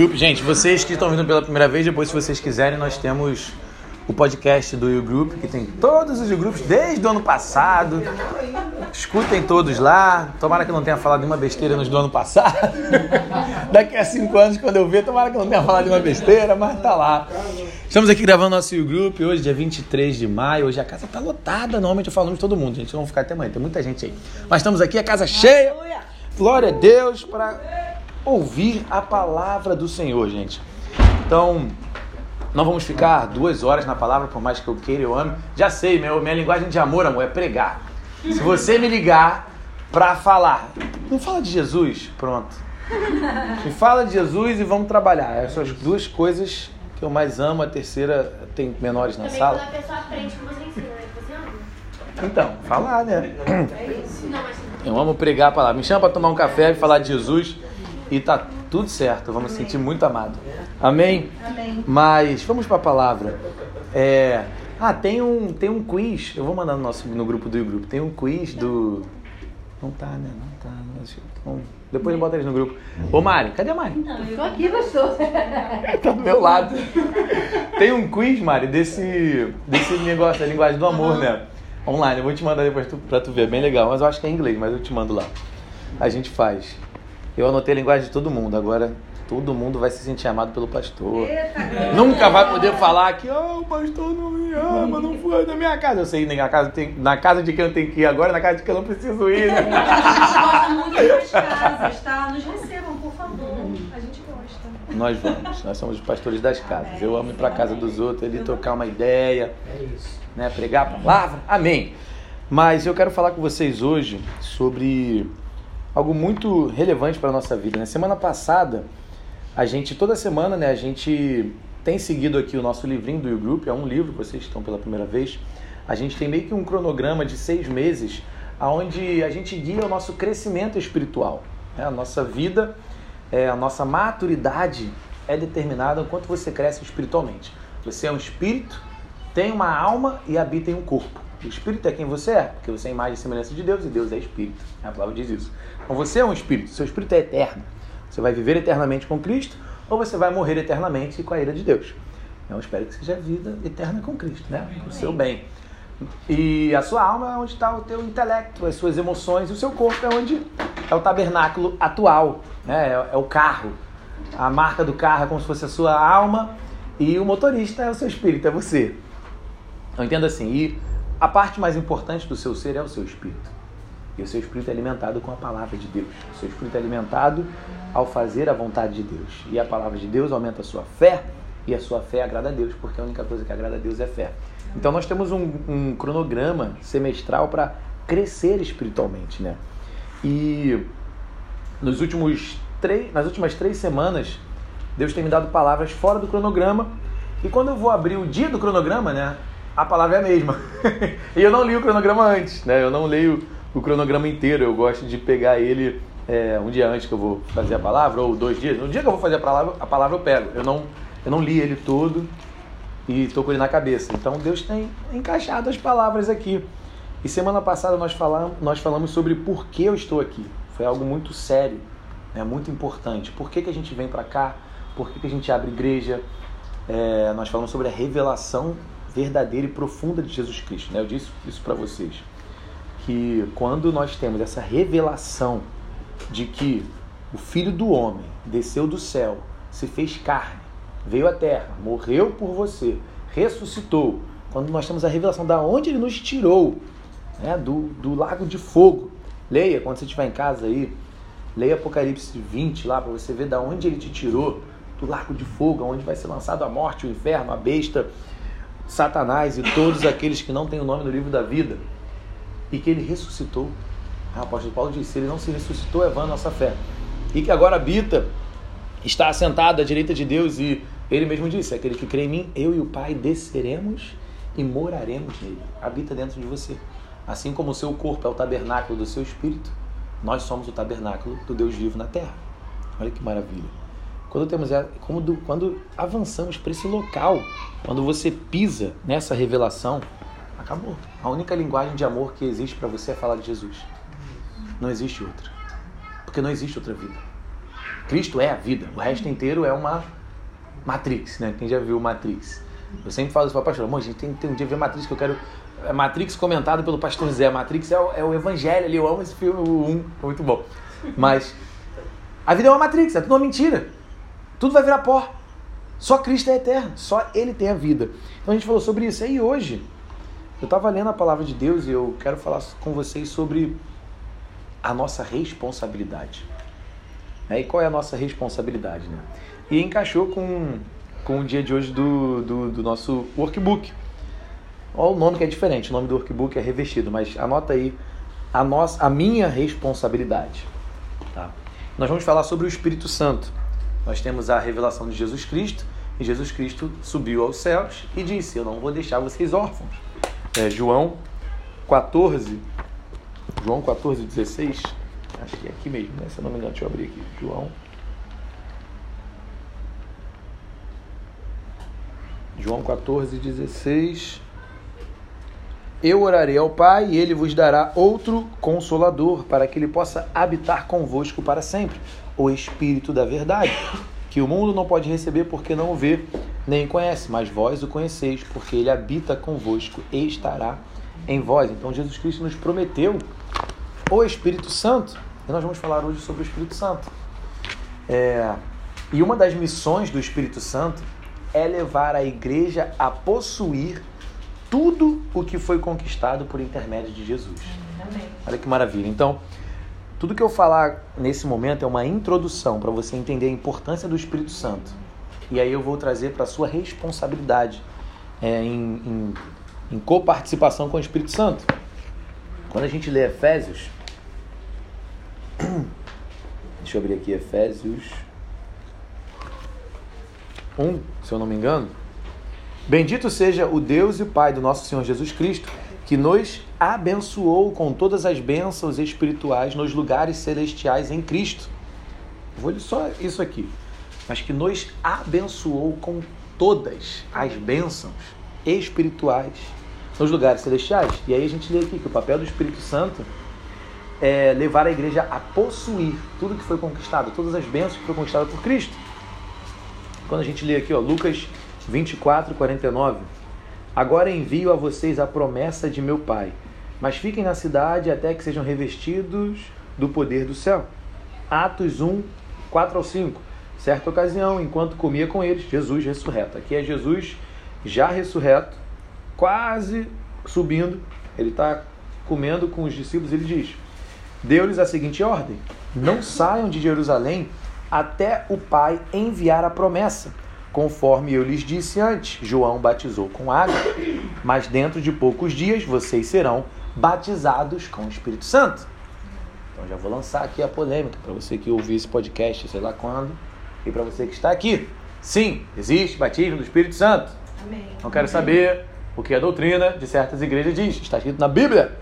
Group. Gente, vocês que estão vindo pela primeira vez, depois, se vocês quiserem, nós temos o podcast do You Group, que tem todos os grupos desde o ano passado. Escutem todos lá. Tomara que eu não tenha falado nenhuma besteira nos do ano passado. Daqui a cinco anos, quando eu ver, tomara que eu não tenha falado nenhuma besteira, mas tá lá. Estamos aqui gravando nosso You Group hoje, dia 23 de maio. Hoje a casa tá lotada. Normalmente eu falo nome de todo mundo, gente. Não ficar até amanhã, tem muita gente aí. Mas estamos aqui, a casa cheia. Glória a Deus para ouvir a palavra do Senhor, gente. Então, não vamos ficar duas horas na palavra, por mais que eu queira, eu ame. Já sei, meu, minha linguagem de amor, amor, é pregar. Se você me ligar para falar, não fala de Jesus, pronto. Me fala de Jesus e vamos trabalhar. Essas duas coisas que eu mais amo. A terceira tem menores na Também sala. quando a pessoa aprende que você ensina, né? Você ama. Então, falar, né? É isso? Não, mas Eu amo pregar a palavra. Me chama para tomar um café e falar de Jesus e tá tudo certo. Vamos sentir muito amado. Amém? Amém. Mas vamos para a palavra. É... Ah, tem um, tem um quiz. Eu vou mandar no, nosso, no grupo do grupo. Tem um quiz do. Não tá, né? Não tá. Então, depois bota eles no grupo. Ô Mari, cadê a Mari? Não, eu tô aqui, pastor. Tá do meu lado. Tem um quiz, Mari, desse, desse negócio, da linguagem do amor, né? Online. Eu vou te mandar depois tu, pra tu ver. Bem legal. Mas eu acho que é em inglês, mas eu te mando lá. A gente faz. Eu anotei a linguagem de todo mundo. Agora todo mundo vai se sentir amado pelo pastor. Eita, Nunca vai poder falar que oh, o pastor não me ama, não foi da minha casa. Eu sei, na casa, tem, na casa de quem eu tenho que ir agora, na casa de quem eu não preciso ir. né? A gente gosta muito das casas, tá? Nos recebam, por favor. A gente gosta. Nós vamos, nós somos os pastores das casas. Eu amo ir para casa dos outros, ele trocar uma ideia, né, pregar a palavra. Amém. Mas eu quero falar com vocês hoje sobre algo muito relevante para a nossa vida. Na semana passada, a gente, toda semana, né, a gente tem seguido aqui o nosso livrinho do You Group, é um livro, vocês estão pela primeira vez. A gente tem meio que um cronograma de seis meses, onde a gente guia o nosso crescimento espiritual. né? A nossa vida, é, a nossa maturidade é determinada quanto você cresce espiritualmente. Você é um espírito, tem uma alma e habita em um corpo. O espírito é quem você é, porque você é imagem e semelhança de Deus e Deus é espírito. A palavra diz isso. Então você é um espírito, seu espírito é eterno. Você vai viver eternamente com Cristo ou você vai morrer eternamente com a ira de Deus. Eu espero que seja a vida eterna com Cristo, né? O seu bem. E a sua alma é onde está o teu intelecto, as suas emoções, e o seu corpo é onde é o tabernáculo atual, né? é, é o carro. A marca do carro é como se fosse a sua alma e o motorista é o seu espírito, é você. Eu entendo assim, e a parte mais importante do seu ser é o seu espírito. E o seu espírito é alimentado com a palavra de Deus. O seu espírito é alimentado ao fazer a vontade de Deus. E a palavra de Deus aumenta a sua fé, e a sua fé agrada a Deus, porque a única coisa que agrada a Deus é fé. Então nós temos um, um cronograma semestral para crescer espiritualmente, né? E nos últimos três, nas últimas três semanas, Deus tem me dado palavras fora do cronograma. E quando eu vou abrir o dia do cronograma, né? A palavra é a mesma. e eu não li o cronograma antes, né? Eu não leio o cronograma inteiro. Eu gosto de pegar ele é, um dia antes que eu vou fazer a palavra, ou dois dias. No dia que eu vou fazer a palavra, a palavra eu pego. Eu não, eu não li ele todo e estou com ele na cabeça. Então Deus tem encaixado as palavras aqui. E semana passada nós falamos, nós falamos sobre por que eu estou aqui. Foi algo muito sério, né? muito importante. Por que, que a gente vem para cá? Por que, que a gente abre igreja? É, nós falamos sobre a revelação verdadeira e profunda de Jesus Cristo. Né? Eu disse isso para vocês. Que quando nós temos essa revelação de que o Filho do Homem desceu do céu, se fez carne, veio à terra, morreu por você, ressuscitou. Quando nós temos a revelação da onde ele nos tirou, né, do, do lago de fogo. Leia quando você estiver em casa aí, leia Apocalipse 20 lá para você ver da onde ele te tirou, do lago de fogo, onde vai ser lançado a morte, o inferno, a besta, Satanás e todos aqueles que não têm o nome no livro da vida. E que ele ressuscitou. O apóstolo Paulo disse: ele não se ressuscitou, é vã a nossa fé. E que agora habita, está assentado à direita de Deus e ele mesmo disse: aquele que crê em mim, eu e o Pai desceremos e moraremos nele. Habita dentro de você. Assim como o seu corpo é o tabernáculo do seu espírito, nós somos o tabernáculo do Deus vivo na terra. Olha que maravilha. Quando, temos, quando, quando avançamos para esse local, quando você pisa nessa revelação, acabou. A única linguagem de amor que existe para você é falar de Jesus. Não existe outra. Porque não existe outra vida. Cristo é a vida. O resto inteiro é uma Matrix, né? Quem já viu Matrix? Eu sempre falo isso para pastor, amor, gente tem ter um dia ver Matrix que eu quero. É Matrix comentado pelo pastor Zé. Matrix é o, é o evangelho ali, eu amo esse filme, o 1, é muito bom. Mas a vida é uma Matrix, é tudo uma mentira. Tudo vai virar pó. Só Cristo é eterno, só Ele tem a vida. Então a gente falou sobre isso. E hoje, eu estava lendo a palavra de Deus e eu quero falar com vocês sobre a nossa responsabilidade. E qual é a nossa responsabilidade? Né? E encaixou com, com o dia de hoje do, do, do nosso workbook. Olha o nome que é diferente, o nome do workbook é revestido, mas anota aí a, nossa, a minha responsabilidade. Tá? Nós vamos falar sobre o Espírito Santo. Nós temos a revelação de Jesus Cristo, e Jesus Cristo subiu aos céus e disse: Eu não vou deixar vocês órfãos. É, João 14, João 14, 16. Acho que é aqui mesmo, né? Se eu não me engano, deixa eu abrir aqui. João. João 14, 16. Eu orarei ao Pai e ele vos dará outro consolador, para que ele possa habitar convosco para sempre, o Espírito da Verdade, que o mundo não pode receber porque não o vê nem conhece, mas vós o conheceis, porque ele habita convosco e estará em vós. Então Jesus Cristo nos prometeu o Espírito Santo. E nós vamos falar hoje sobre o Espírito Santo. É, e uma das missões do Espírito Santo é levar a igreja a possuir tudo o que foi conquistado por intermédio de Jesus. Amém. Olha que maravilha. Então, tudo que eu falar nesse momento é uma introdução para você entender a importância do Espírito Santo. E aí eu vou trazer para a sua responsabilidade é, em, em, em coparticipação com o Espírito Santo. Quando a gente lê Efésios, Deixa eu abrir aqui Efésios 1, se eu não me engano. Bendito seja o Deus e Pai do nosso Senhor Jesus Cristo, que nos abençoou com todas as bênçãos espirituais nos lugares celestiais em Cristo. Vou ler só isso aqui. Mas que nos abençoou com todas as bênçãos espirituais nos lugares celestiais. E aí a gente lê aqui que o papel do Espírito Santo é, levar a igreja a possuir tudo que foi conquistado, todas as bênçãos que foram conquistadas por Cristo. Quando a gente lê aqui, ó, Lucas 24, 49. Agora envio a vocês a promessa de meu Pai, mas fiquem na cidade até que sejam revestidos do poder do céu. Atos 1, 4 ao 5. Certa ocasião, enquanto comia com eles, Jesus ressurreto. Aqui é Jesus já ressurreto, quase subindo. Ele está comendo com os discípulos. Ele diz: deu-lhes a seguinte ordem: Não saiam de Jerusalém até o Pai enviar a promessa, conforme eu lhes disse antes. João batizou com água, mas dentro de poucos dias vocês serão batizados com o Espírito Santo. Então já vou lançar aqui a polêmica para você que ouviu esse podcast, sei lá quando, e para você que está aqui. Sim, existe batismo do Espírito Santo. Amém. Não quero saber o que a doutrina de certas igrejas diz. Está escrito na Bíblia.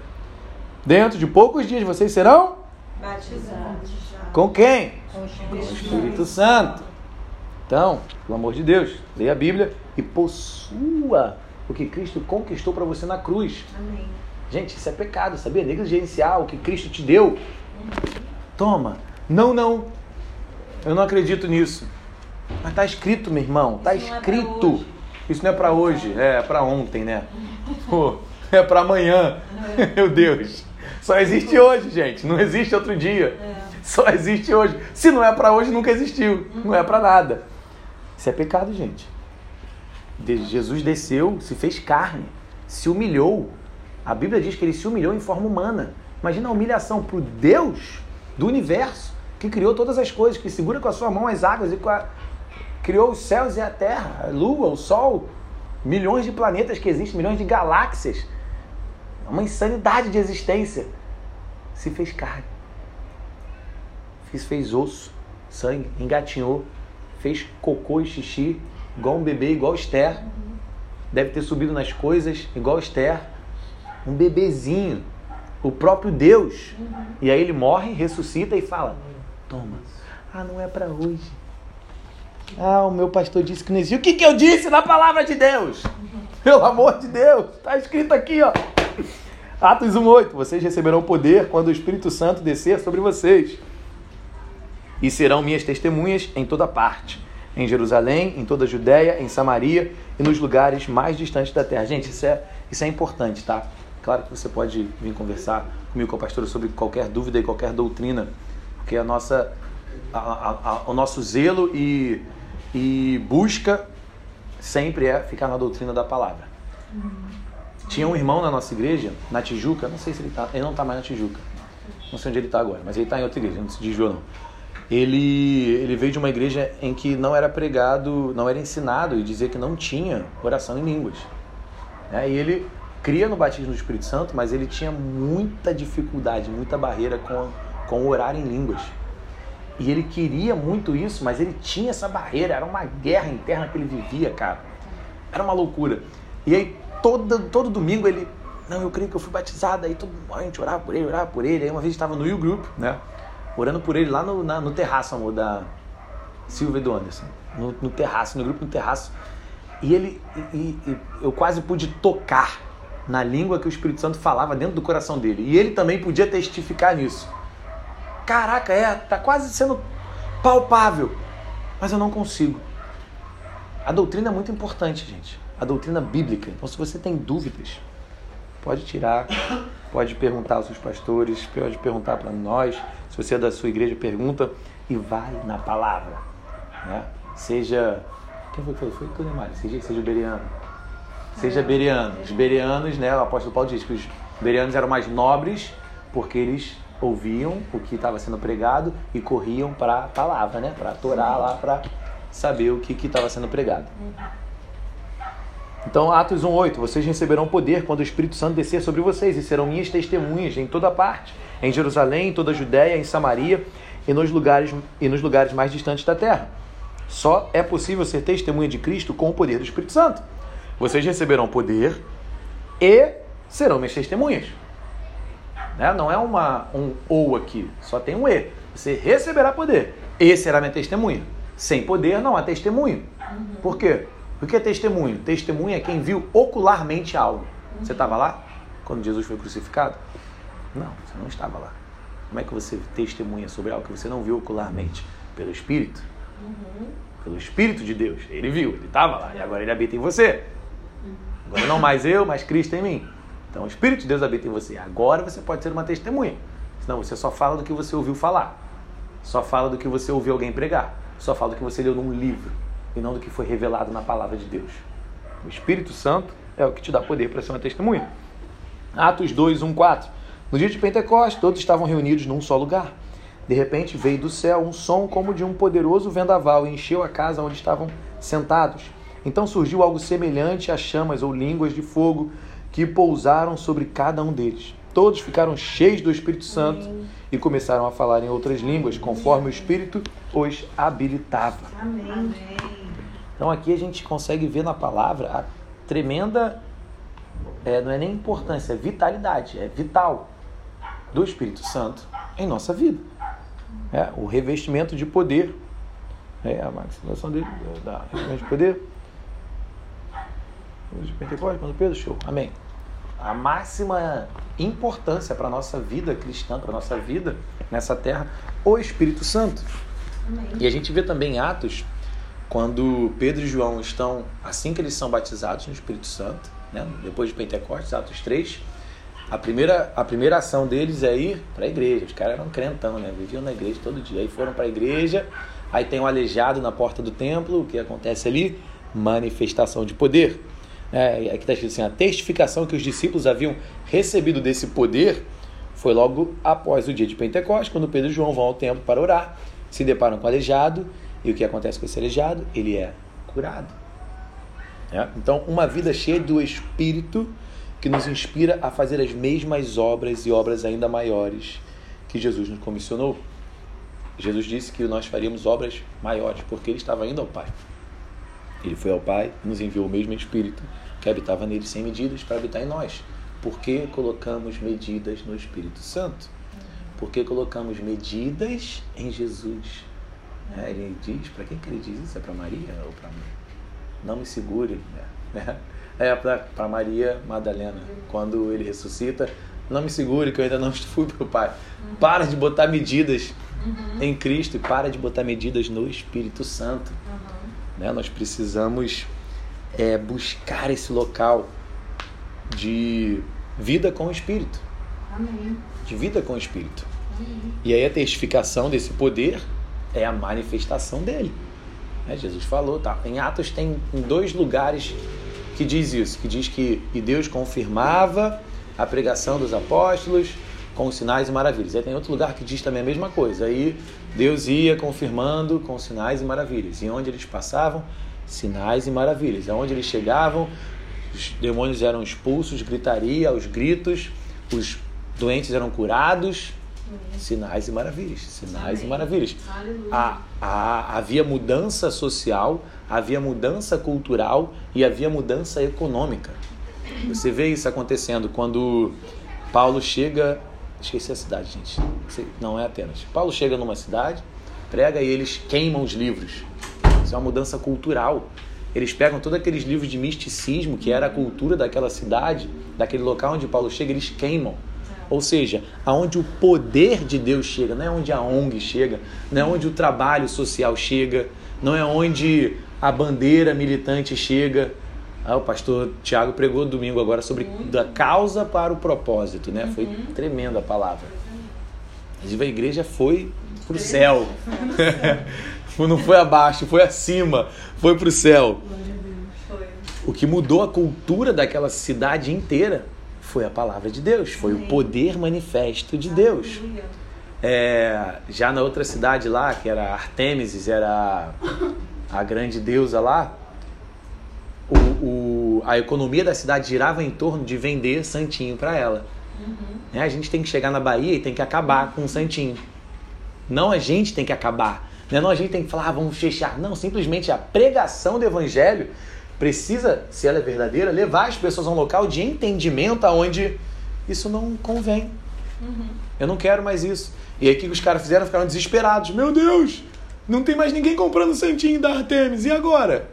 Dentro de poucos dias vocês serão batizados. Com quem? Com o Espírito, Com o Espírito Santo. Então, pelo amor de Deus, leia a Bíblia e possua o que Cristo conquistou para você na cruz. Amém. Gente, isso é pecado, sabia? Negligenciar o que Cristo te deu. Toma. Não, não. Eu não acredito nisso. Mas está escrito, meu irmão. Está é escrito. É isso não é para hoje, é para ontem, né? Pô, é para amanhã. Meu Deus. Só existe hoje, gente. Não existe outro dia. É. Só existe hoje. Se não é para hoje, nunca existiu. Não é para nada. Isso é pecado, gente. Jesus desceu, se fez carne, se humilhou. A Bíblia diz que ele se humilhou em forma humana. Imagina a humilhação para o Deus do universo, que criou todas as coisas, que segura com a sua mão as águas e a... criou os céus e a terra, a lua, o sol, milhões de planetas que existem, milhões de galáxias. É uma insanidade de existência se fez carne. Fez, fez osso, sangue, engatinhou, fez cocô e xixi, igual um bebê, igual Esther. Deve ter subido nas coisas, igual Esther. Um bebezinho, o próprio Deus. E aí ele morre, ressuscita e fala: Toma. Ah, não é para hoje. Ah, o meu pastor disse que não existe. O que, que eu disse na palavra de Deus? Pelo amor de Deus, está escrito aqui, ó. Atos 1,8: Vocês receberão poder quando o Espírito Santo descer sobre vocês. E serão minhas testemunhas em toda parte, em Jerusalém, em toda a Judéia, em Samaria e nos lugares mais distantes da terra. Gente, isso é, isso é importante, tá? Claro que você pode vir conversar comigo com a pastora sobre qualquer dúvida e qualquer doutrina, porque a nossa, a, a, a, o nosso zelo e, e busca sempre é ficar na doutrina da palavra. Tinha um irmão na nossa igreja, na Tijuca, não sei se ele está, ele não está mais na Tijuca, não sei onde ele está agora, mas ele está em outra igreja, não se desviou não. Ele, ele veio de uma igreja em que não era pregado, não era ensinado e dizia que não tinha oração em línguas. Né? E ele cria no batismo do Espírito Santo, mas ele tinha muita dificuldade, muita barreira com, com orar em línguas. E ele queria muito isso, mas ele tinha essa barreira, era uma guerra interna que ele vivia, cara. Era uma loucura. E aí, todo, todo domingo ele. Não, eu creio que eu fui batizado. Aí todo, a gente orava por ele, orava por ele. Aí uma vez estava no U Group, né? Orando por ele lá no, na, no terraço, amor, da Silvia e do Anderson. No, no, terraço, no grupo no terraço. E ele. E, e, eu quase pude tocar na língua que o Espírito Santo falava dentro do coração dele. E ele também podia testificar nisso. Caraca, é, tá quase sendo palpável. Mas eu não consigo. A doutrina é muito importante, gente. A doutrina bíblica. Então, se você tem dúvidas, pode tirar, pode perguntar aos seus pastores, pode perguntar para nós. Você é da sua igreja, pergunta e vai na palavra. Né? Seja. Quem foi que falou? Foi o Neymar. Seja, seja beriano. Seja beriano. Os berianos, né? O apóstolo Paulo diz que os berianos eram mais nobres porque eles ouviam o que estava sendo pregado e corriam para a palavra, né? Para atorar lá, para saber o que estava sendo pregado. Então, Atos 1,8: Vocês receberão poder quando o Espírito Santo descer sobre vocês e serão minhas testemunhas em toda parte, em Jerusalém, em toda a Judéia, em Samaria e nos lugares, e nos lugares mais distantes da terra. Só é possível ser testemunha de Cristo com o poder do Espírito Santo. Vocês receberão poder e serão minhas testemunhas. Né? Não é uma, um ou aqui, só tem um e. Você receberá poder e será minha testemunha. Sem poder não há testemunho. Por quê? O que é testemunho? Testemunho é quem viu ocularmente algo. Você estava lá quando Jesus foi crucificado? Não, você não estava lá. Como é que você testemunha sobre algo que você não viu ocularmente? Pelo Espírito. Uhum. Pelo Espírito de Deus. Ele viu, ele estava lá e agora ele habita em você. Agora não mais eu, mas Cristo em mim. Então o Espírito de Deus habita em você. Agora você pode ser uma testemunha. Senão você só fala do que você ouviu falar. Só fala do que você ouviu alguém pregar. Só fala do que você leu num livro e não do que foi revelado na palavra de Deus. O Espírito Santo é o que te dá poder para ser uma testemunha. Atos 2, 1, 4. No dia de Pentecostes, todos estavam reunidos num só lugar. De repente veio do céu um som como de um poderoso vendaval e encheu a casa onde estavam sentados. Então surgiu algo semelhante a chamas ou línguas de fogo que pousaram sobre cada um deles. Todos ficaram cheios do Espírito Santo Amém. e começaram a falar em outras línguas, conforme o Espírito os habilitava. Amém. Então aqui a gente consegue ver na palavra a tremenda, é, não é nem importância, é vitalidade, é vital do Espírito Santo em nossa vida. É, o revestimento de poder. É a maximização dele, da revestimento de poder. De Pentecostes, quando Pedro, show. Amém. A máxima importância para a nossa vida cristã, para a nossa vida nessa terra, o Espírito Santo. Amém. E a gente vê também em Atos, quando Pedro e João estão, assim que eles são batizados no Espírito Santo, né, depois de Pentecostes, Atos 3, a primeira, a primeira ação deles é ir para a igreja. Os caras eram crentão, né? Viviam na igreja todo dia. Aí foram para a igreja, aí tem um aleijado na porta do templo, o que acontece ali? Manifestação de poder. É, aqui está escrito assim: a testificação que os discípulos haviam recebido desse poder foi logo após o dia de Pentecostes, quando Pedro e João vão ao templo para orar, se deparam com o aleijado, e o que acontece com esse aleijado? Ele é curado. É? Então, uma vida cheia do Espírito que nos inspira a fazer as mesmas obras e obras ainda maiores que Jesus nos comissionou. Jesus disse que nós faríamos obras maiores, porque ele estava indo ao Pai. Ele foi ao Pai e nos enviou o mesmo Espírito que habitava nele sem medidas para habitar em nós. Por que colocamos medidas no Espírito Santo? Porque colocamos medidas em Jesus. É, ele diz, para quem que ele diz isso? É para Maria ou para mim? Não me segure. Né? É para Maria Madalena. Quando ele ressuscita, não me segure que eu ainda não fui para o Pai. Para de botar medidas uhum. em Cristo e para de botar medidas no Espírito Santo. Uhum. Né? Nós precisamos é, buscar esse local de vida com o Espírito. Amém. De vida com o Espírito. Uhum. E aí a testificação desse poder é a manifestação dele. É, Jesus falou, tá? Em Atos tem dois lugares que diz isso, que diz que e Deus confirmava a pregação dos apóstolos com sinais e maravilhas. Aí tem outro lugar que diz também a mesma coisa. Aí Deus ia confirmando com sinais e maravilhas. E onde eles passavam, sinais e maravilhas. Aonde eles chegavam, os demônios eram expulsos, gritaria, aos gritos, os doentes eram curados, Sinais e maravilhas. Sinais Amém. e maravilhas. A, a, havia mudança social, havia mudança cultural e havia mudança econômica. Você vê isso acontecendo quando Paulo chega. Esqueci a cidade, gente. Não é Atenas. Paulo chega numa cidade, prega e eles queimam os livros. Isso é uma mudança cultural. Eles pegam todos aqueles livros de misticismo, que era a cultura daquela cidade, daquele local onde Paulo chega, eles queimam ou seja, aonde o poder de Deus chega, não é onde a ONG chega, não é onde o trabalho social chega, não é onde a bandeira militante chega. Ah, o pastor Tiago pregou domingo agora sobre da causa para o propósito, né? Foi uhum. tremenda a palavra. A igreja foi para o céu. não foi abaixo, foi acima, foi para o céu. O que mudou a cultura daquela cidade inteira foi a palavra de Deus, foi Amém. o poder manifesto de Deus. É, já na outra cidade lá, que era Artemises, era a grande deusa lá, o, o, a economia da cidade girava em torno de vender santinho para ela. Uhum. Né? A gente tem que chegar na Bahia e tem que acabar com o santinho. Não a gente tem que acabar. Né? Não a gente tem que falar, ah, vamos fechar. Não, simplesmente a pregação do evangelho precisa, se ela é verdadeira, levar as pessoas a um local de entendimento aonde isso não convém. Uhum. Eu não quero mais isso. E aí o que os caras fizeram? Ficaram desesperados. Meu Deus, não tem mais ninguém comprando santinho da Artemis. E agora?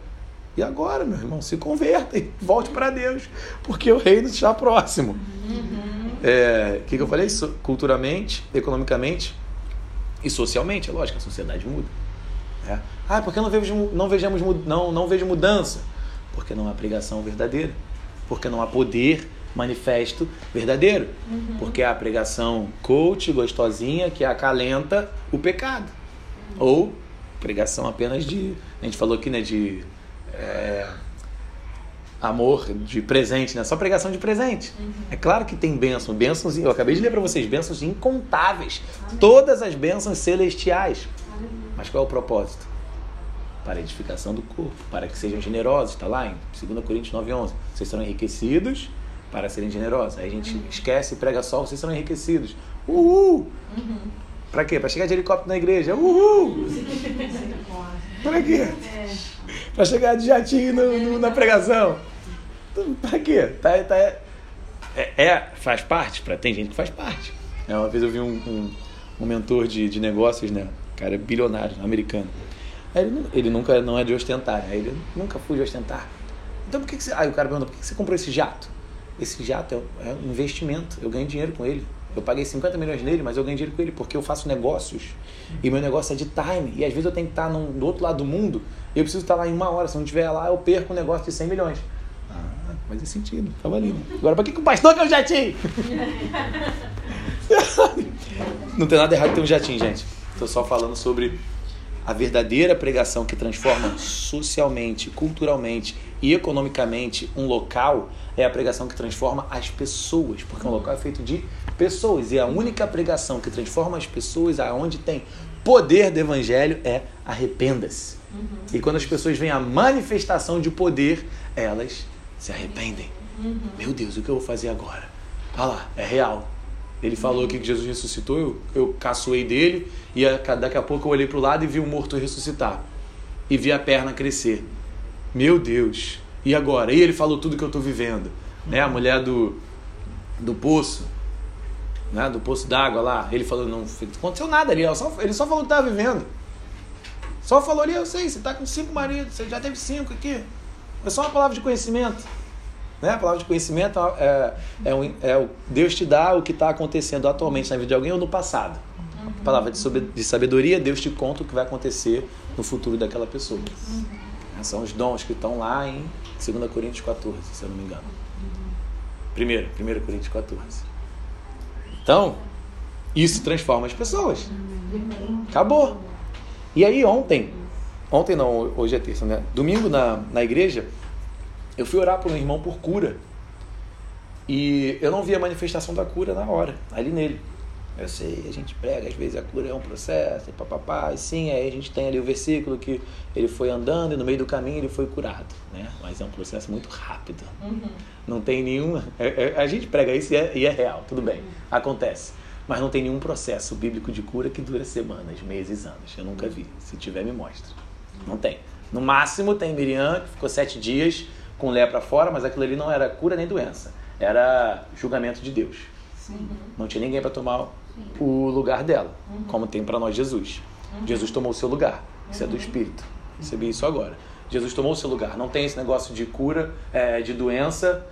E agora, meu irmão, se converta e volte para Deus, porque o reino está próximo. Uhum. É, o que, que eu falei? Culturalmente, economicamente e socialmente. É lógico, a sociedade muda. É. Ah, porque não vejo, não, vejamos, não, não vejo mudança? Porque não há pregação verdadeira. Porque não há poder manifesto verdadeiro. Uhum. Porque há pregação coach, gostosinha, que acalenta o pecado. Uhum. Ou pregação apenas de. A gente falou aqui, né? De. É, amor de presente, né? Só pregação de presente. Uhum. É claro que tem bênçãos, bênçãos, eu acabei de ler para vocês, bênçãos incontáveis. Amém. Todas as bênçãos celestiais. Amém. Mas qual é o propósito? Para a edificação do corpo, para que sejam generosos, está lá em 2 Coríntios 9,11. Vocês serão enriquecidos para serem generosos. Aí a gente uhum. esquece e prega só, vocês serão enriquecidos. Uhul! Uhum. Para quê? Para chegar de helicóptero na igreja. Uhul! Para quê? Para chegar de jatinho no, no, na pregação. Para quê? Tá, tá, é, é, faz parte? Pra, tem gente que faz parte. É, uma vez eu vi um, um, um mentor de, de negócios, né? Cara bilionário, americano. Aí ele, ele nunca não é de ostentar. Aí ele nunca fui de ostentar. Então por que, que você. Aí o cara pergunta, por que, que você comprou esse jato? Esse jato é, é um investimento. Eu ganho dinheiro com ele. Eu paguei 50 milhões nele, mas eu ganho dinheiro com ele porque eu faço negócios. E meu negócio é de time. E às vezes eu tenho que estar num, do outro lado do mundo e eu preciso estar lá em uma hora. Se não estiver lá, eu perco um negócio de 100 milhões. Ah, faz sentido. Tá valendo. Agora, para que, que o pastor quer um jatinho? não tem nada errado ter um jatinho, gente. Estou só falando sobre a verdadeira pregação que transforma socialmente, culturalmente e economicamente um local é a pregação que transforma as pessoas, porque um local é feito de pessoas e a única pregação que transforma as pessoas aonde tem poder do evangelho é arrependa-se. Uhum. E quando as pessoas veem a manifestação de poder, elas se arrependem. Uhum. Meu Deus, o que eu vou fazer agora? Olha lá, é real. Ele falou que Jesus ressuscitou, eu, eu caçoei dele, e daqui a pouco eu olhei para o lado e vi o morto ressuscitar. E vi a perna crescer. Meu Deus! E agora? E ele falou tudo que eu estou vivendo. Né? A mulher do, do poço, né? do poço d'água lá, ele falou, não aconteceu nada ali, só, ele só falou que estava vivendo. Só falou ali, eu sei, você está com cinco maridos, você já teve cinco aqui. É só uma palavra de conhecimento. Né? A palavra de conhecimento é, é, é, é o Deus te dá o que está acontecendo atualmente na vida de alguém ou no passado. Palavra de sabedoria, Deus te conta o que vai acontecer no futuro daquela pessoa. São os dons que estão lá em 2 Coríntios 14, se eu não me engano. Primeiro, 1 Coríntios 14. Então, isso transforma as pessoas. Acabou. E aí ontem, ontem não, hoje é terça, né? Domingo na, na igreja, eu fui orar por um irmão por cura. E eu não vi a manifestação da cura na hora, ali nele. Eu sei, a gente prega, às vezes a cura é um processo, e papapá, e sim, aí a gente tem ali o versículo que ele foi andando e no meio do caminho ele foi curado, né? Mas é um processo muito rápido. Uhum. Não tem nenhuma. É, é, a gente prega isso e é, e é real, tudo bem, acontece. Mas não tem nenhum processo bíblico de cura que dura semanas, meses, anos. Eu nunca vi. Se tiver, me mostra. Não tem. No máximo tem Miriam, que ficou sete dias com lepra fora, mas aquilo ali não era cura nem doença. Era julgamento de Deus. Sim. Não tinha ninguém para tomar o lugar dela, uhum. como tem para nós Jesus. Uhum. Jesus tomou o seu lugar. Isso é do Espírito. Recebi isso agora. Jesus tomou o seu lugar. Não tem esse negócio de cura, é, de doença.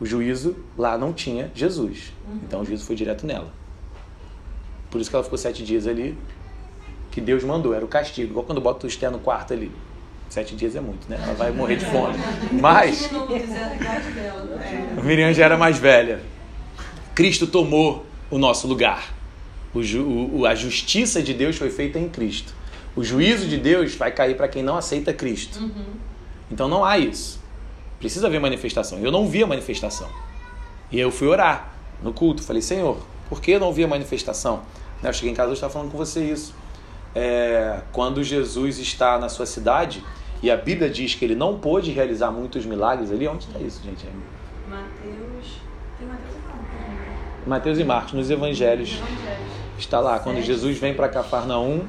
O juízo lá não tinha Jesus. Uhum. Então o juízo foi direto nela. Por isso que ela ficou sete dias ali, que Deus mandou, era o castigo. Igual quando bota o Esté no quarto ali. Sete dias é muito, né? Ela vai morrer de fome. Mas. Miriam já era mais velha. Cristo tomou o nosso lugar. O, o, a justiça de Deus foi feita em Cristo. O juízo de Deus vai cair para quem não aceita Cristo. Então não há isso. Precisa haver manifestação. Eu não vi a manifestação. E eu fui orar no culto. Falei, Senhor, por que eu não vi a manifestação? Né, eu cheguei em casa e estava falando com você isso. É, quando Jesus está na sua cidade e a Bíblia diz que ele não pôde realizar muitos milagres ali, onde está isso, gente? Mateus. Tem Mateus Mateus e Marcos, nos evangelhos. Está lá, quando Jesus vem para Cafarnaum,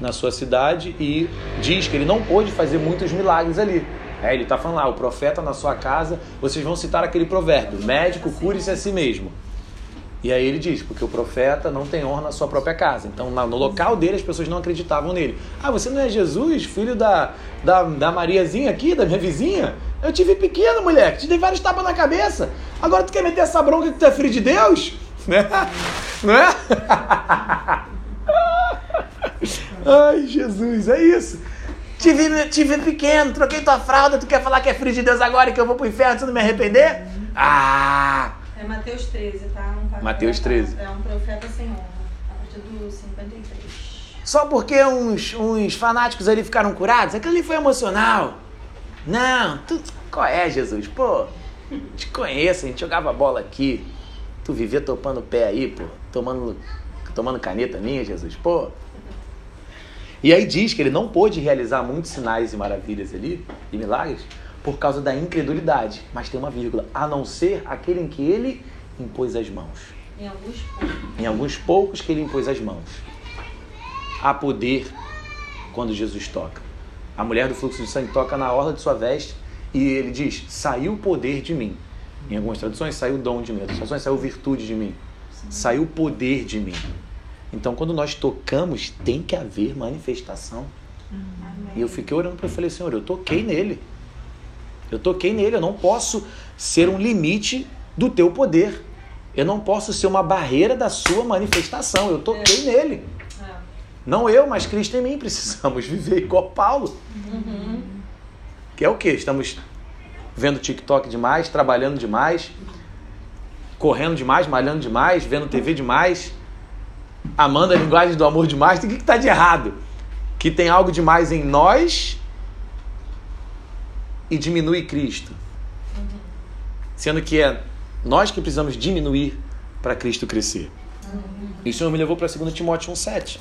na sua cidade, e diz que ele não pôde fazer muitos milagres ali. É, ele está falando lá, o profeta na sua casa, vocês vão citar aquele provérbio: médico, cure-se a si mesmo. E aí ele diz, porque o profeta não tem honra na sua própria casa. Então, no local dele, as pessoas não acreditavam nele. Ah, você não é Jesus, filho da, da, da Mariazinha aqui, da minha vizinha? Eu tive pequeno, moleque, te dei vários tapas na cabeça. Agora tu quer meter essa bronca que tu é filho de Deus? Né? Não é? Ai, Jesus, é isso. Tive, tive pequeno, troquei tua fralda, tu quer falar que é filho de Deus agora e que eu vou pro inferno se não me arrepender? Ah! É Mateus 13, tá? Um Mateus 13. É um profeta sem honra, a partir do 53. Só porque uns, uns fanáticos ali ficaram curados? Aquilo ali foi emocional. Não, tu. Qual é, Jesus? Pô, te conheço, a gente jogava bola aqui. Tu vivia topando pé aí, pô. Tomando, tomando caneta minha, Jesus. Pô. E aí diz que ele não pôde realizar muitos sinais e maravilhas ali, e milagres, por causa da incredulidade. Mas tem uma vírgula. A não ser aquele em que ele impôs as mãos. Em alguns poucos. Em alguns poucos que ele impôs as mãos. Há poder quando Jesus toca. A mulher do fluxo de sangue toca na orla de sua veste e ele diz: saiu o poder de mim. Em algumas traduções, saiu o dom de mim. Em outras traduções, saiu virtude de mim. Saiu o poder de mim. Então, quando nós tocamos, tem que haver manifestação. Amém. E eu fiquei orando para ele falei: Senhor, eu toquei nele. Eu toquei nele. Eu não posso ser um limite do teu poder. Eu não posso ser uma barreira da sua manifestação. Eu toquei é. nele. Não eu, mas Cristo em mim. Precisamos viver igual Paulo. Uhum. Que é o que? Estamos vendo TikTok demais, trabalhando demais, correndo demais, malhando demais, vendo TV demais, amando a linguagem do amor demais. O que está de errado? Que tem algo demais em nós e diminui Cristo. Sendo que é nós que precisamos diminuir para Cristo crescer. Isso me levou para 2 Timóteo 1,7.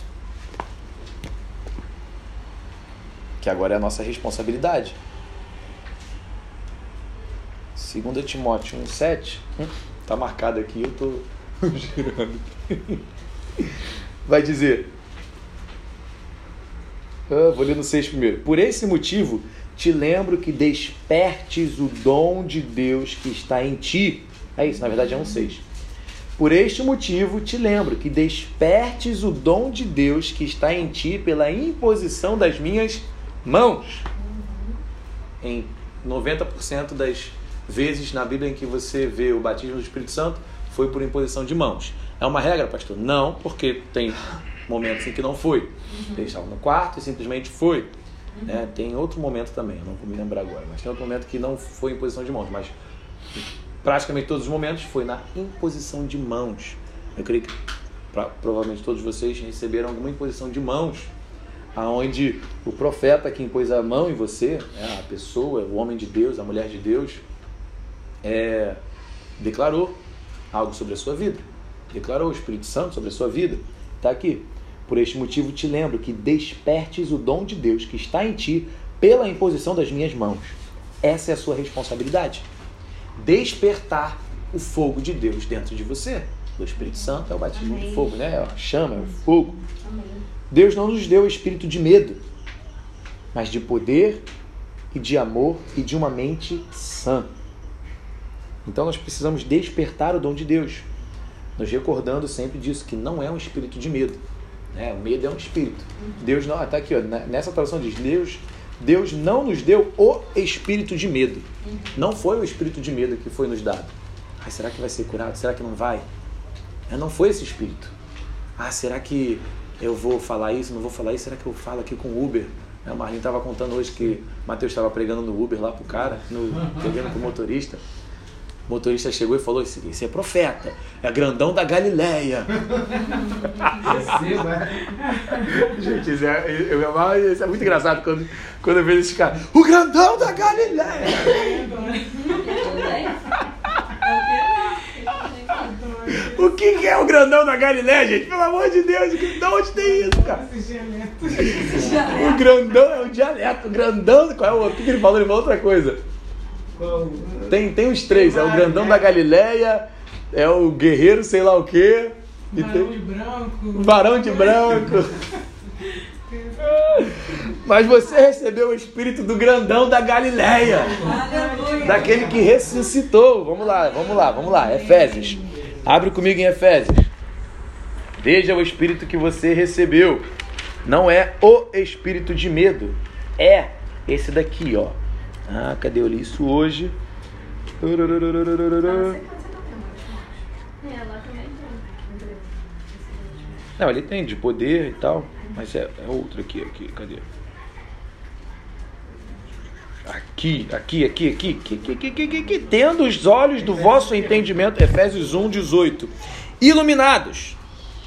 que agora é a nossa responsabilidade. 2 Timóteo 1,7, hum, tá marcado aqui, eu tô girando. Vai dizer, ah, vou ler no 6 primeiro. Por esse motivo, te lembro que despertes o dom de Deus que está em ti. É isso, na verdade é um 6. Por este motivo, te lembro que despertes o dom de Deus que está em ti pela imposição das minhas mãos. Em 90% das vezes na Bíblia em que você vê o batismo do Espírito Santo, foi por imposição de mãos. É uma regra, pastor? Não, porque tem momentos em que não foi. Ele estava no quarto e simplesmente foi. Né? Tem outro momento também, eu não vou me lembrar agora, mas tem outro momento que não foi em posição de mãos, mas praticamente todos os momentos foi na imposição de mãos. Eu creio que pra, provavelmente todos vocês receberam alguma imposição de mãos, aonde o profeta que impôs a mão em você, né, a pessoa, o homem de Deus, a mulher de Deus, é, declarou algo sobre a sua vida. Declarou o Espírito Santo sobre a sua vida. Está aqui. Por este motivo te lembro que despertes o dom de Deus que está em ti pela imposição das minhas mãos. Essa é a sua responsabilidade. Despertar o fogo de Deus dentro de você. O Espírito Santo é o batismo Amém. de fogo, né? É a chama, é o fogo. Amém. Deus não nos deu o espírito de medo, mas de poder e de amor e de uma mente sã. Então nós precisamos despertar o dom de Deus, nos recordando sempre disso, que não é um espírito de medo, né? O medo é um espírito. Deus não, está aqui, ó, nessa tradução diz: Deus, Deus não nos deu o espírito de medo. Não foi o espírito de medo que foi nos dado. Ah, será que vai ser curado? Será que não vai? Não foi esse espírito. Ah, será que eu vou falar isso? Não vou falar isso? Será que eu falo aqui com o Uber? A Marlene estava contando hoje que Mateus estava pregando no Uber lá pro cara, no, pregando pro motorista. O motorista chegou e falou: Esse, esse é profeta, é grandão da Galileia. Gente, isso é, eu, eu, isso é muito engraçado quando, quando eu vejo esse cara: O grandão da Galileia. O que, que, é o grandão da Galileia, gente? Pelo amor de Deus, de onde tem isso, cara? O grandão é o dialeto. O grandão, qual é o, o que, que ele falou? Ele falou outra coisa. Tem, tem os três, é o grandão da Galileia, é o guerreiro sei lá o quê. Barão tem... de branco. Barão de branco. Mas você recebeu o espírito do grandão da Galileia. Daquele que ressuscitou. Vamos lá, vamos lá, vamos lá. Efésios. Abre comigo em Efésios. Veja o espírito que você recebeu. Não é o espírito de medo. É esse daqui, ó. Ah, cadê? Eu li isso hoje. Não, ele tem de poder e tal, mas é, é outro aqui, aqui, cadê? Aqui, aqui, aqui, aqui, que, que, que, que, que, que tendo os olhos do vosso entendimento, Efésios 1, 18, iluminados.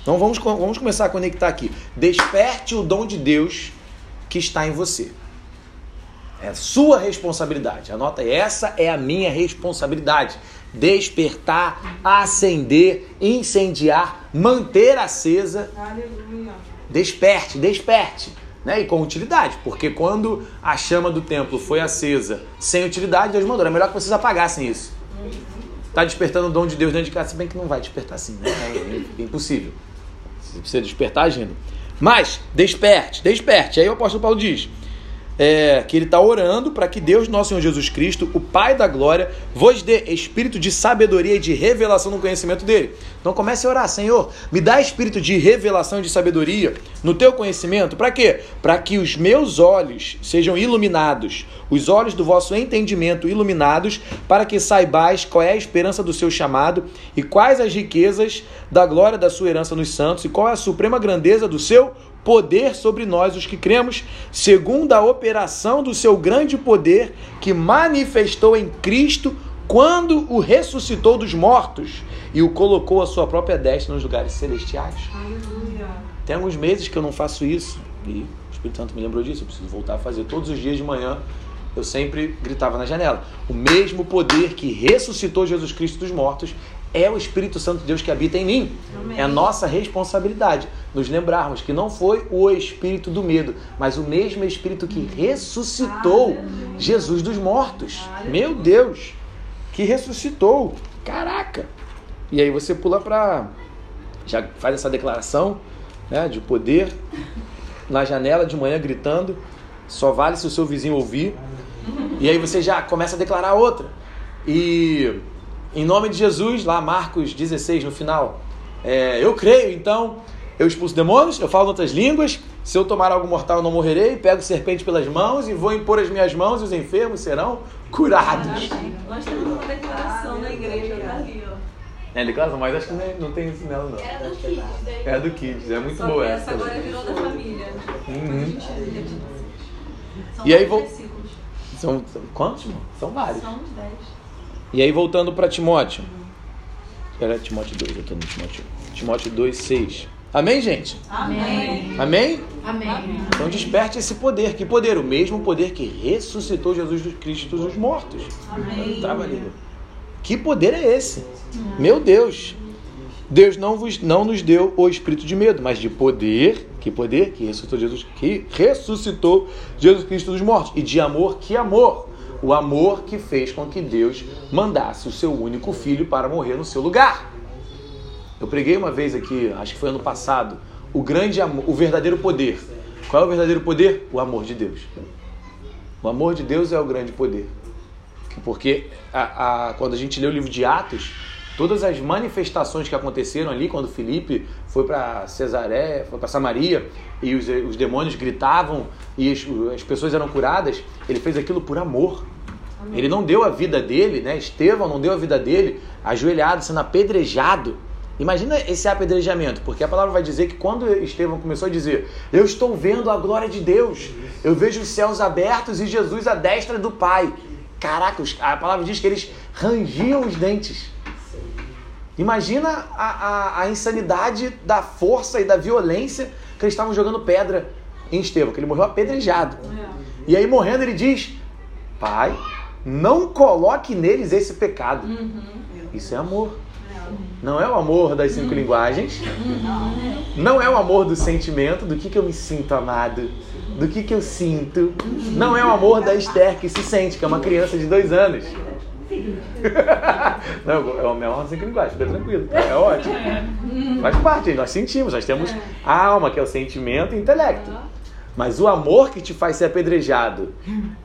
Então vamos, vamos começar a conectar aqui. Desperte o dom de Deus que está em você. É sua responsabilidade. Anota, essa é a minha responsabilidade. Despertar, acender, incendiar, manter acesa. Aleluia. Desperte, desperte. Né? E com utilidade, porque quando a chama do templo foi acesa sem utilidade, Deus mandou. É melhor que vocês apagassem isso. Está despertando o dom de Deus dentro de casa, se bem que não vai despertar assim, né? É impossível. Você precisa despertar agindo. Mas, desperte, desperte. Aí o apóstolo Paulo diz: é, que ele está orando para que Deus, nosso Senhor Jesus Cristo, o Pai da glória, vos dê espírito de sabedoria e de revelação no conhecimento dele. Então comece a orar, Senhor, me dá espírito de revelação e de sabedoria no teu conhecimento. Para quê? Para que os meus olhos sejam iluminados, os olhos do vosso entendimento iluminados, para que saibais qual é a esperança do seu chamado e quais as riquezas da glória da sua herança nos santos e qual é a suprema grandeza do seu poder sobre nós, os que cremos, segundo a operação do seu grande poder que manifestou em Cristo quando o ressuscitou dos mortos e o colocou à sua própria destra nos lugares celestiais. Aleluia. Tem alguns meses que eu não faço isso e o Espírito Santo me lembrou disso. Eu preciso voltar a fazer todos os dias de manhã. Eu sempre gritava na janela: o mesmo poder que ressuscitou Jesus Cristo dos mortos é o Espírito Santo de Deus que habita em mim. Amém. É a nossa responsabilidade nos lembrarmos que não foi o espírito do medo, mas o mesmo espírito que ressuscitou Aleluia. Jesus dos mortos. Aleluia. Meu Deus, que ressuscitou. Caraca. E aí você pula para já faz essa declaração, né, de poder na janela de manhã gritando, só vale se o seu vizinho ouvir. E aí você já começa a declarar outra. E em nome de Jesus, lá Marcos 16 no final, é, eu creio, então eu expulso demônios, eu falo outras línguas, se eu tomar algo mortal eu não morrerei, pego serpente pelas mãos e vou impor as minhas mãos e os enfermos serão curados. Nós temos uma declaração na igreja, tá ali, ó. É de classe, mas acho que não, tem isso nela, não. Era do Kids, daí. É do Kids, é muito Só boa essa. essa agora virou da família. Uhum. São E aí vou- versículos. São, são quantos? irmão? São vários. São uns 10. E aí voltando para Timóteo. Era Timóteo 2, eu tô no Timóteo. Timóteo 2, 6. Amém, gente? Amém. Amém? Amém. Então desperte esse poder. Que poder? O mesmo poder que ressuscitou Jesus Cristo dos mortos. Amém. Trava a língua. Que poder é esse? Meu Deus. Deus não, vos, não nos deu o espírito de medo, mas de poder. Que poder? Que ressuscitou Jesus, que ressuscitou Jesus Cristo dos mortos. E de amor, que amor? O amor que fez com que Deus mandasse o seu único filho para morrer no seu lugar. Eu preguei uma vez aqui, acho que foi ano passado, o grande amor, o verdadeiro poder. Qual é o verdadeiro poder? O amor de Deus. O amor de Deus é o grande poder. Porque a, a- quando a gente lê o livro de Atos, todas as manifestações que aconteceram ali, quando Felipe foi para Cesaré, foi para Samaria, e os, os demônios gritavam e as, as pessoas eram curadas, ele fez aquilo por amor. Ele não deu a vida dele, né? Estevão não deu a vida dele ajoelhado, sendo apedrejado. Imagina esse apedrejamento, porque a palavra vai dizer que quando Estevão começou a dizer: Eu estou vendo a glória de Deus, eu vejo os céus abertos e Jesus à destra do Pai. Caraca, a palavra diz que eles rangiam os dentes. Imagina a, a, a insanidade da força e da violência que eles estavam jogando pedra em Estevão, que ele morreu apedrejado. E aí, morrendo, ele diz: Pai, não coloque neles esse pecado. Isso é amor. Não é o amor das cinco linguagens. Não é o amor do sentimento, do que, que eu me sinto amado, do que, que eu sinto. Não é o amor da Esther que se sente, que é uma criança de dois anos. Não, é o amor das cinco linguagens, fica tranquilo. É ótimo. Faz parte, nós sentimos, nós temos a alma, que é o sentimento e o intelecto. Mas o amor que te faz ser apedrejado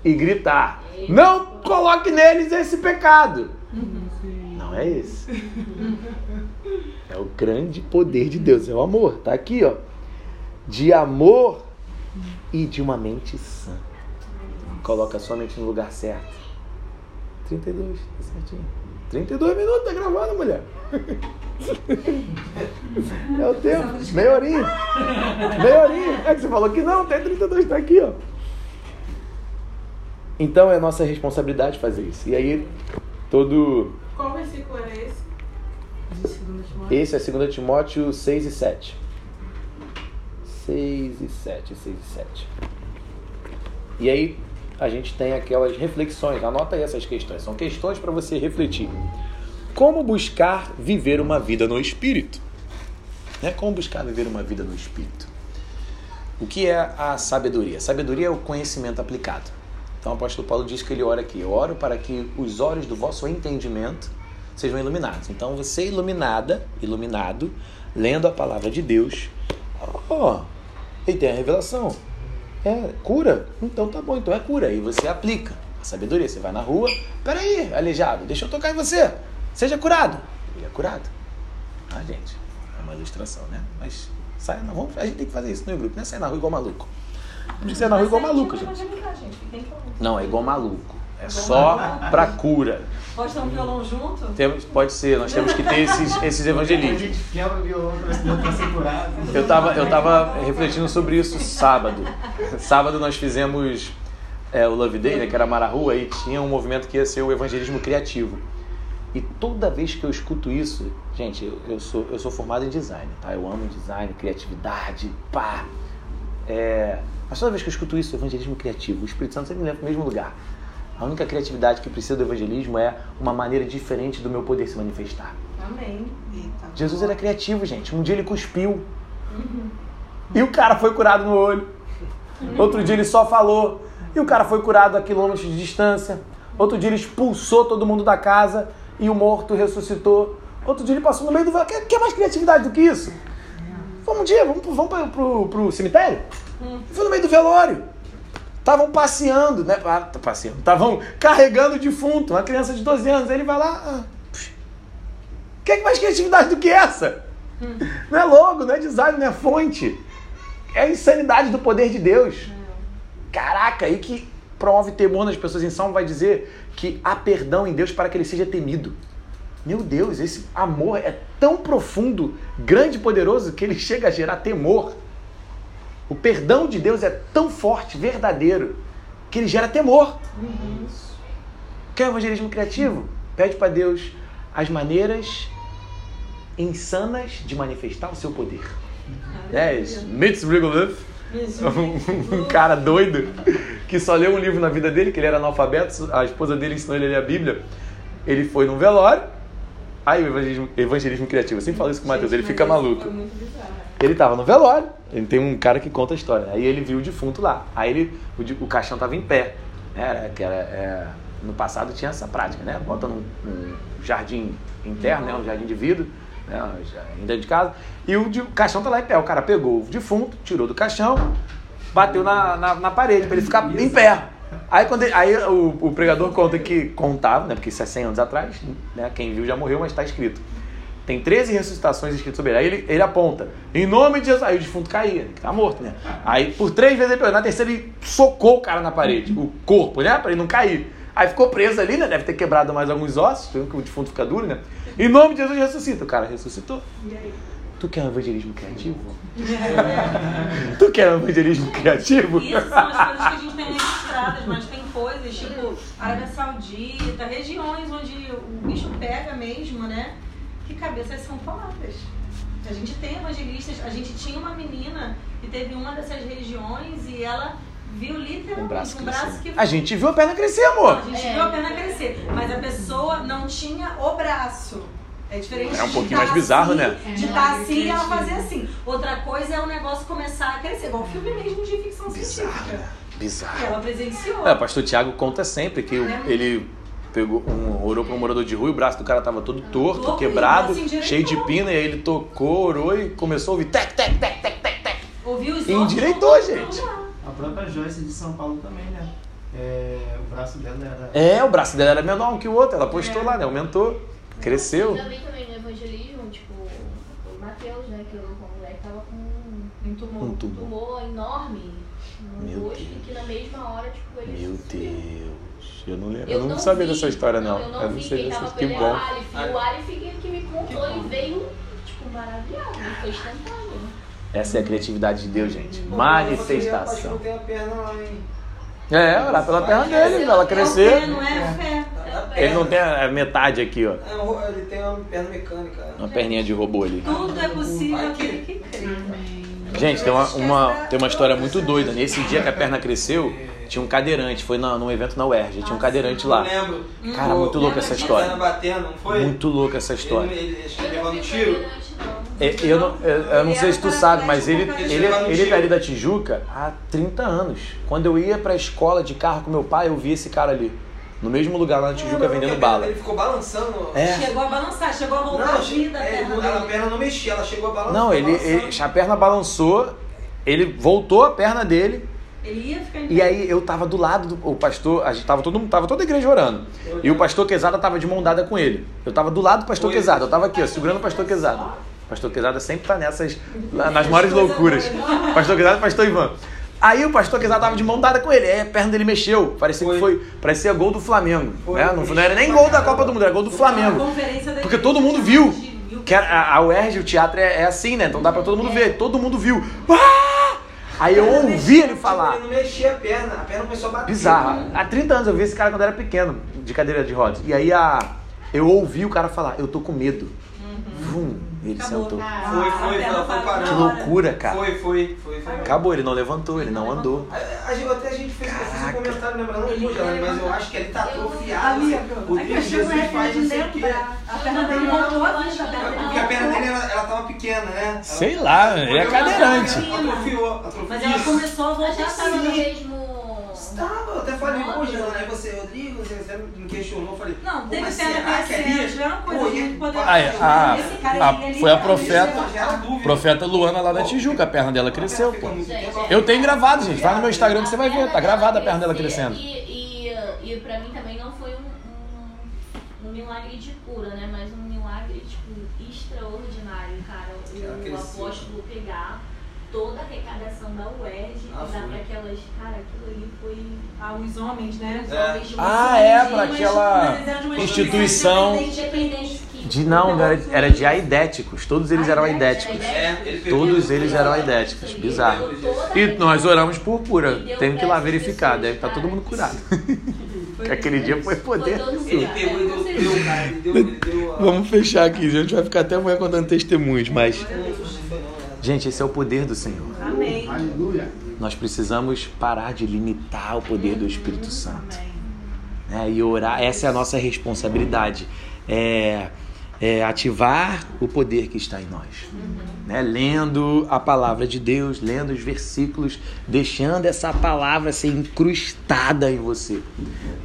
e gritar: Não coloque neles esse pecado. É esse. É o grande poder de Deus, é o amor. Tá aqui, ó. De amor e de uma mente sã. Coloca a sua mente no lugar certo. 32, tá certinho. 32 minutos, tá gravando, mulher. É o tempo. Meia horinha. Meia horinha. É que você falou que não, tem 32, tá aqui, ó. Então é nossa responsabilidade fazer isso. E aí, todo. Qual versículo era esse? De 2 Timóteo? Esse é 2 Timóteo 6 e 7. 6 e 7, 6 e 7. E aí a gente tem aquelas reflexões, anota aí essas questões, são questões para você refletir. Como buscar viver uma vida no Espírito? Né? Como buscar viver uma vida no Espírito? O que é a sabedoria? Sabedoria é o conhecimento aplicado. Então o apóstolo Paulo diz que ele ora aqui: Eu oro para que os olhos do vosso entendimento sejam iluminados. Então você é iluminada, iluminado, lendo a palavra de Deus, ó, e tem a revelação. É cura? Então tá bom, então é cura. Aí você aplica a sabedoria. Você vai na rua, peraí, aleijado, deixa eu tocar em você. Seja curado. Ele é curado. Ah, gente, é uma ilustração, né? Mas sai na rua, a gente tem que fazer isso no grupo, não é sair na rua igual maluco. Não precisa na rua igual maluco, gente. Não, é igual maluco. É só pra cura. Pode ter um violão junto? Temos, pode ser, nós temos que ter esses, esses A evangelismos. gente quebra o violão pra tá segurado. Eu tava, eu tava refletindo sobre isso sábado. Sábado nós fizemos é, o Love Day, né, que era Mararrua, e tinha um movimento que ia ser o evangelismo criativo. E toda vez que eu escuto isso, gente, eu, eu sou, eu sou formado em design, tá? Eu amo design, criatividade, pá. É, mas toda vez que eu escuto isso, evangelismo criativo, o Espírito Santo sempre me leva para o mesmo lugar. A única criatividade que precisa do evangelismo é uma maneira diferente do meu poder se manifestar. Amém. Jesus era criativo, gente. Um dia ele cuspiu. E o cara foi curado no olho. Outro dia ele só falou. E o cara foi curado a quilômetros de distância. Outro dia ele expulsou todo mundo da casa e o morto ressuscitou. Outro dia ele passou no meio do. Quer, quer mais criatividade do que isso? Vamos um dia, vamos, pro- vamos pro, pro, cemitério? Foi no meio do velório. Estavam passeando, né? Ah, tá passeando. Estavam carregando o defunto, uma criança de 12 anos. Aí ele vai lá. Ah, psh. Quer mais criatividade do que essa? Não é logo, não é design, não é fonte. É a insanidade do poder de Deus. Caraca, e que promove temor nas pessoas. Em Salmo vai dizer que há perdão em Deus para que ele seja temido. Meu Deus, esse amor é tão profundo, grande e poderoso que ele chega a gerar temor. O perdão de Deus é tão forte, verdadeiro, que ele gera temor. Quer evangelismo criativo? Pede para Deus as maneiras insanas de manifestar o seu poder. É isso. Mitz um cara doido que só leu um livro na vida dele, que ele era analfabeto, a esposa dele ensinou ele a ler a Bíblia. Ele foi num velório, aí o evangelismo, evangelismo criativo, eu sempre falo isso com o Matheus, ele fica maluco. Ele tava no velório, ele tem um cara que conta a história. Aí ele viu o defunto lá. Aí ele, o, o caixão tava em pé. Era, que era, é, no passado tinha essa prática, né? Bota num, num jardim interno, né? Um jardim de vidro, né? de casa. E o, de- o caixão tá lá em pé. O cara pegou o defunto, tirou do caixão, bateu na, na, na parede para ele ficar em pé. Aí, quando ele- aí o, o pregador conta que contava, né? Porque isso é 100 anos atrás, né? Quem viu já morreu, mas está escrito. Tem 13 ressuscitações escritas sobre ele. Aí ele, ele aponta, em nome de Jesus. Aí o defunto caía, que tá morto, né? Aí por três vezes ele. Na terceira ele socou o cara na parede, o corpo, né? Pra ele não cair. Aí ficou preso ali, né? Deve ter quebrado mais alguns ossos, porque o defunto fica duro, né? Em nome de Jesus ressuscita. O cara ressuscitou. Tu quer um evangelismo criativo? tu quer um evangelismo criativo? Isso são as coisas que a gente tem registradas, mas tem coisas tipo Arábia Saudita, regiões onde o bicho pega mesmo, né? Que cabeças são faladas. A gente tem evangelistas, a gente tinha uma menina que teve uma dessas regiões e ela viu literalmente Um braço um braço crescer. que A gente viu a perna crescer, amor. a gente viu a perna crescer, mas a pessoa não tinha o braço. É diferente É um pouquinho tá mais bizarro, assim, né? De estar assim e ela fazer assim. Outra coisa é o negócio começar a crescer, igual filme mesmo de ficção Bizarro, científica. né? Que Bizarro. ela presenciou. É, o pastor Tiago conta sempre que o- ele pegou um, orou para um morador de rua e o braço do cara tava todo torto, Torto, quebrado, o endireitou. cheio de pina, e aí ele tocou, orou e começou a ouvir tec, tec, tec, tec, tec, tec. Ouviu os E endireitou, gente. A própria Joyce de São Paulo também, né? É, o braço dela era. É, o braço dela era menor que o outro, ela postou lá, né? Aumentou, cresceu. Eu vi também no evangelismo, tipo, o Mateus, né, que o moleque tava com um Um tumor. Um tumor. tumor enorme no Meu rosto e Deus. que na mesma hora, tipo, ele Meu sumiu. Deus, eu não lembro, eu, não, vi. sabia dessa história não. Eu não, Eu não vi sei quem dessa, tava que bom. Alif. E o Alif que, que me contou Que e veio, tipo, maravilhado. Ele foi instantâneo. Essa é a criatividade de Deus, gente. Manifestação. Eu tem a perna lá, hein? É, orar pela perna dele, pra ela É crescer. fé, não é fé. Ele não tem a metade aqui, ó. É, ele tem uma perna mecânica. Uma perninha de robô ali. Tudo é possível aquele que crê. Gente, tem uma, uma, tem uma história muito doida. Nesse dia que a perna cresceu, tinha um cadeirante. Foi na, num evento na UERJ. Tinha um cadeirante lá. Eu lembro. Cara, muito louca essa história. Perna batendo, não foi? Muito louca essa história. ele, ele levando tiro. É, Eu não, eu, eu não sei se tu sabe, mas ele, ele, ele é dali da Tijuca há 30 anos. Quando eu ia pra escola de carro com meu pai, eu vi esse cara ali. No mesmo lugar lá na Tijuca vendendo bala. Ele ficou balançando. É. Chegou a balançar, chegou a voltar Não, a vida. a é, perna ela- a perna não mexia, ela chegou a balançar. Não, ele, ele- a perna balançou, ele voltou a perna dele, Ele ia ficar em E aí eu tava do lado do o pastor, a gente tava todo mundo, tava toda a igreja orando. E o pastor Quezada tava de mão dada com ele. Eu tava do lado do pastor. Quezada, eu tava aqui, ó, segurando o pastor Quezada. O pastor Quezada sempre tá nessas nas maiores loucuras. Pastor Quezada e pastor Ivan. Aí o pastor Quezada tava de mão dada com ele, aí a perna dele mexeu, parecia que Foi. foi, parecia gol do Flamengo, Foi. né? Não, não era nem gol da Copa do Mundo, era gol do Flamengo. Porque todo mundo viu. Que a, a UERJ, o teatro é, é assim, né? Então dá pra todo mundo ver. Todo mundo viu. Ah! Aí eu ouvi ele falar. Ele não mexia a perna, a perna começou a bater. Bizarro. Há 30 anos eu vi esse cara quando era pequeno, de cadeira de rodas. E aí a, eu ouvi o cara falar, eu tô com medo. Vum, ele Acabou. sentou. Foi, foi, perna ela foi parando. Que loucura, cara. Foi, foi, foi. foi. Acabou, ele não levantou, ele não andou. A, a até a gente fez, fiz um comentário, lembra não, Ele Angela, mas eu acho que ele tá atrofiado. Amigo, O é que Jesus faz, não sei o quê. A perna dele voltou a vida, a perna dele Porque a perna dele, ela, ela tava pequena, né? Sei lá, ele é cadeirante. Atrofiou, atrofiou. Mas ela começou a voltar a mesmo. Tava, eu até falei, Não, pô, não. aí você, Rodrigo, você, você me questionou, eu falei, Não, pô, teve mas perna será que crescendo, ali- tiveram Pô, coisas e- muito poderosas. Aí, a- Esse cara, a- ele- ele foi a literalmente profeta-. Profeta Luana lá da Tijuca, a perna dela cresceu, pô. Eu tenho gravado, gente. Vai no meu Instagram que você vai ver. Tá gravada a perna dela crescendo. E, e, e pra mim também não foi um, um, um milagre de cura, né? Mas um milagre, tipo, extraordinário, cara. O, apóstolo pegar toda a arrecadação da UERJ Ah, pra aquelas. Cara, aquilo ali foi. Ah, os homens, né? Os É. homens Ah, é, pra aquela instituição. De não, era, era de aidéticos. Todos eles eram aidéticos. É, Todos eles eram aidéticos. Bizarro. E nós oramos por cura. Tenho que ir lá verificar. Deve estar todo mundo curado. Aquele dia foi poder. Ele pegou. Vamos fechar aqui, a gente vai ficar até amanhã contando testemunhos, mas. Né? Gente, esse é o poder do Senhor. Amém. Aleluia. Nós precisamos parar de limitar o poder do Espírito Santo. né? E orar, essa é a nossa responsabilidade. É, é ativar o poder que está em nós. Né? Lendo a palavra de Deus, lendo os versículos, deixando essa palavra ser incrustada em você.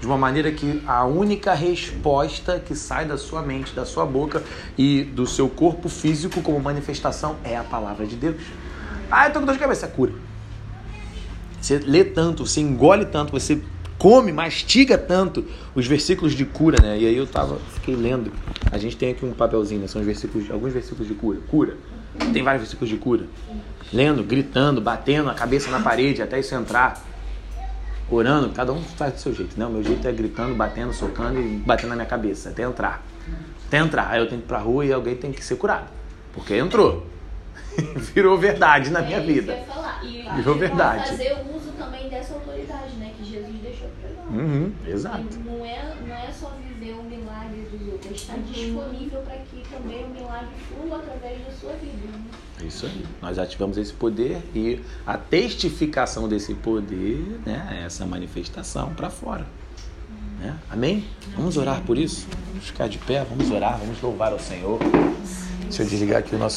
De uma maneira que a única resposta que sai da sua mente, da sua boca e do seu corpo físico como manifestação é a palavra de Deus. Ah, eu tô com dor de cabeça, cura. Você lê tanto, você engole tanto, você come, mastiga tanto os versículos de cura, né? E aí eu tava, fiquei lendo. A gente tem aqui um papelzinho, né? São os versículos, alguns versículos de cura. Cura. Tem vários versículos de cura. Lendo, gritando, batendo a cabeça na parede até isso entrar. Orando, cada um faz do seu jeito, né? O meu jeito é gritando, batendo, socando e batendo na minha cabeça até entrar. Até entrar. Aí eu tenho que ir pra rua e alguém tem que ser curado. Porque entrou. Virou verdade na minha É vida. E, Virou verdade. fazer uso também dessa autoridade, né? Que Jesus deixou pra nós. Uhum, exato. Não é, não é só viver o milagre dos outros, é estar disponível para que também o milagre flua através da sua vida. né? É isso aí. Nós ativamos esse poder e a testificação desse poder, né, é essa manifestação para fora. Né? Amém? Vamos orar por isso? Vamos ficar de pé, vamos orar, vamos louvar ao Senhor. Deixa eu desligar aqui o nosso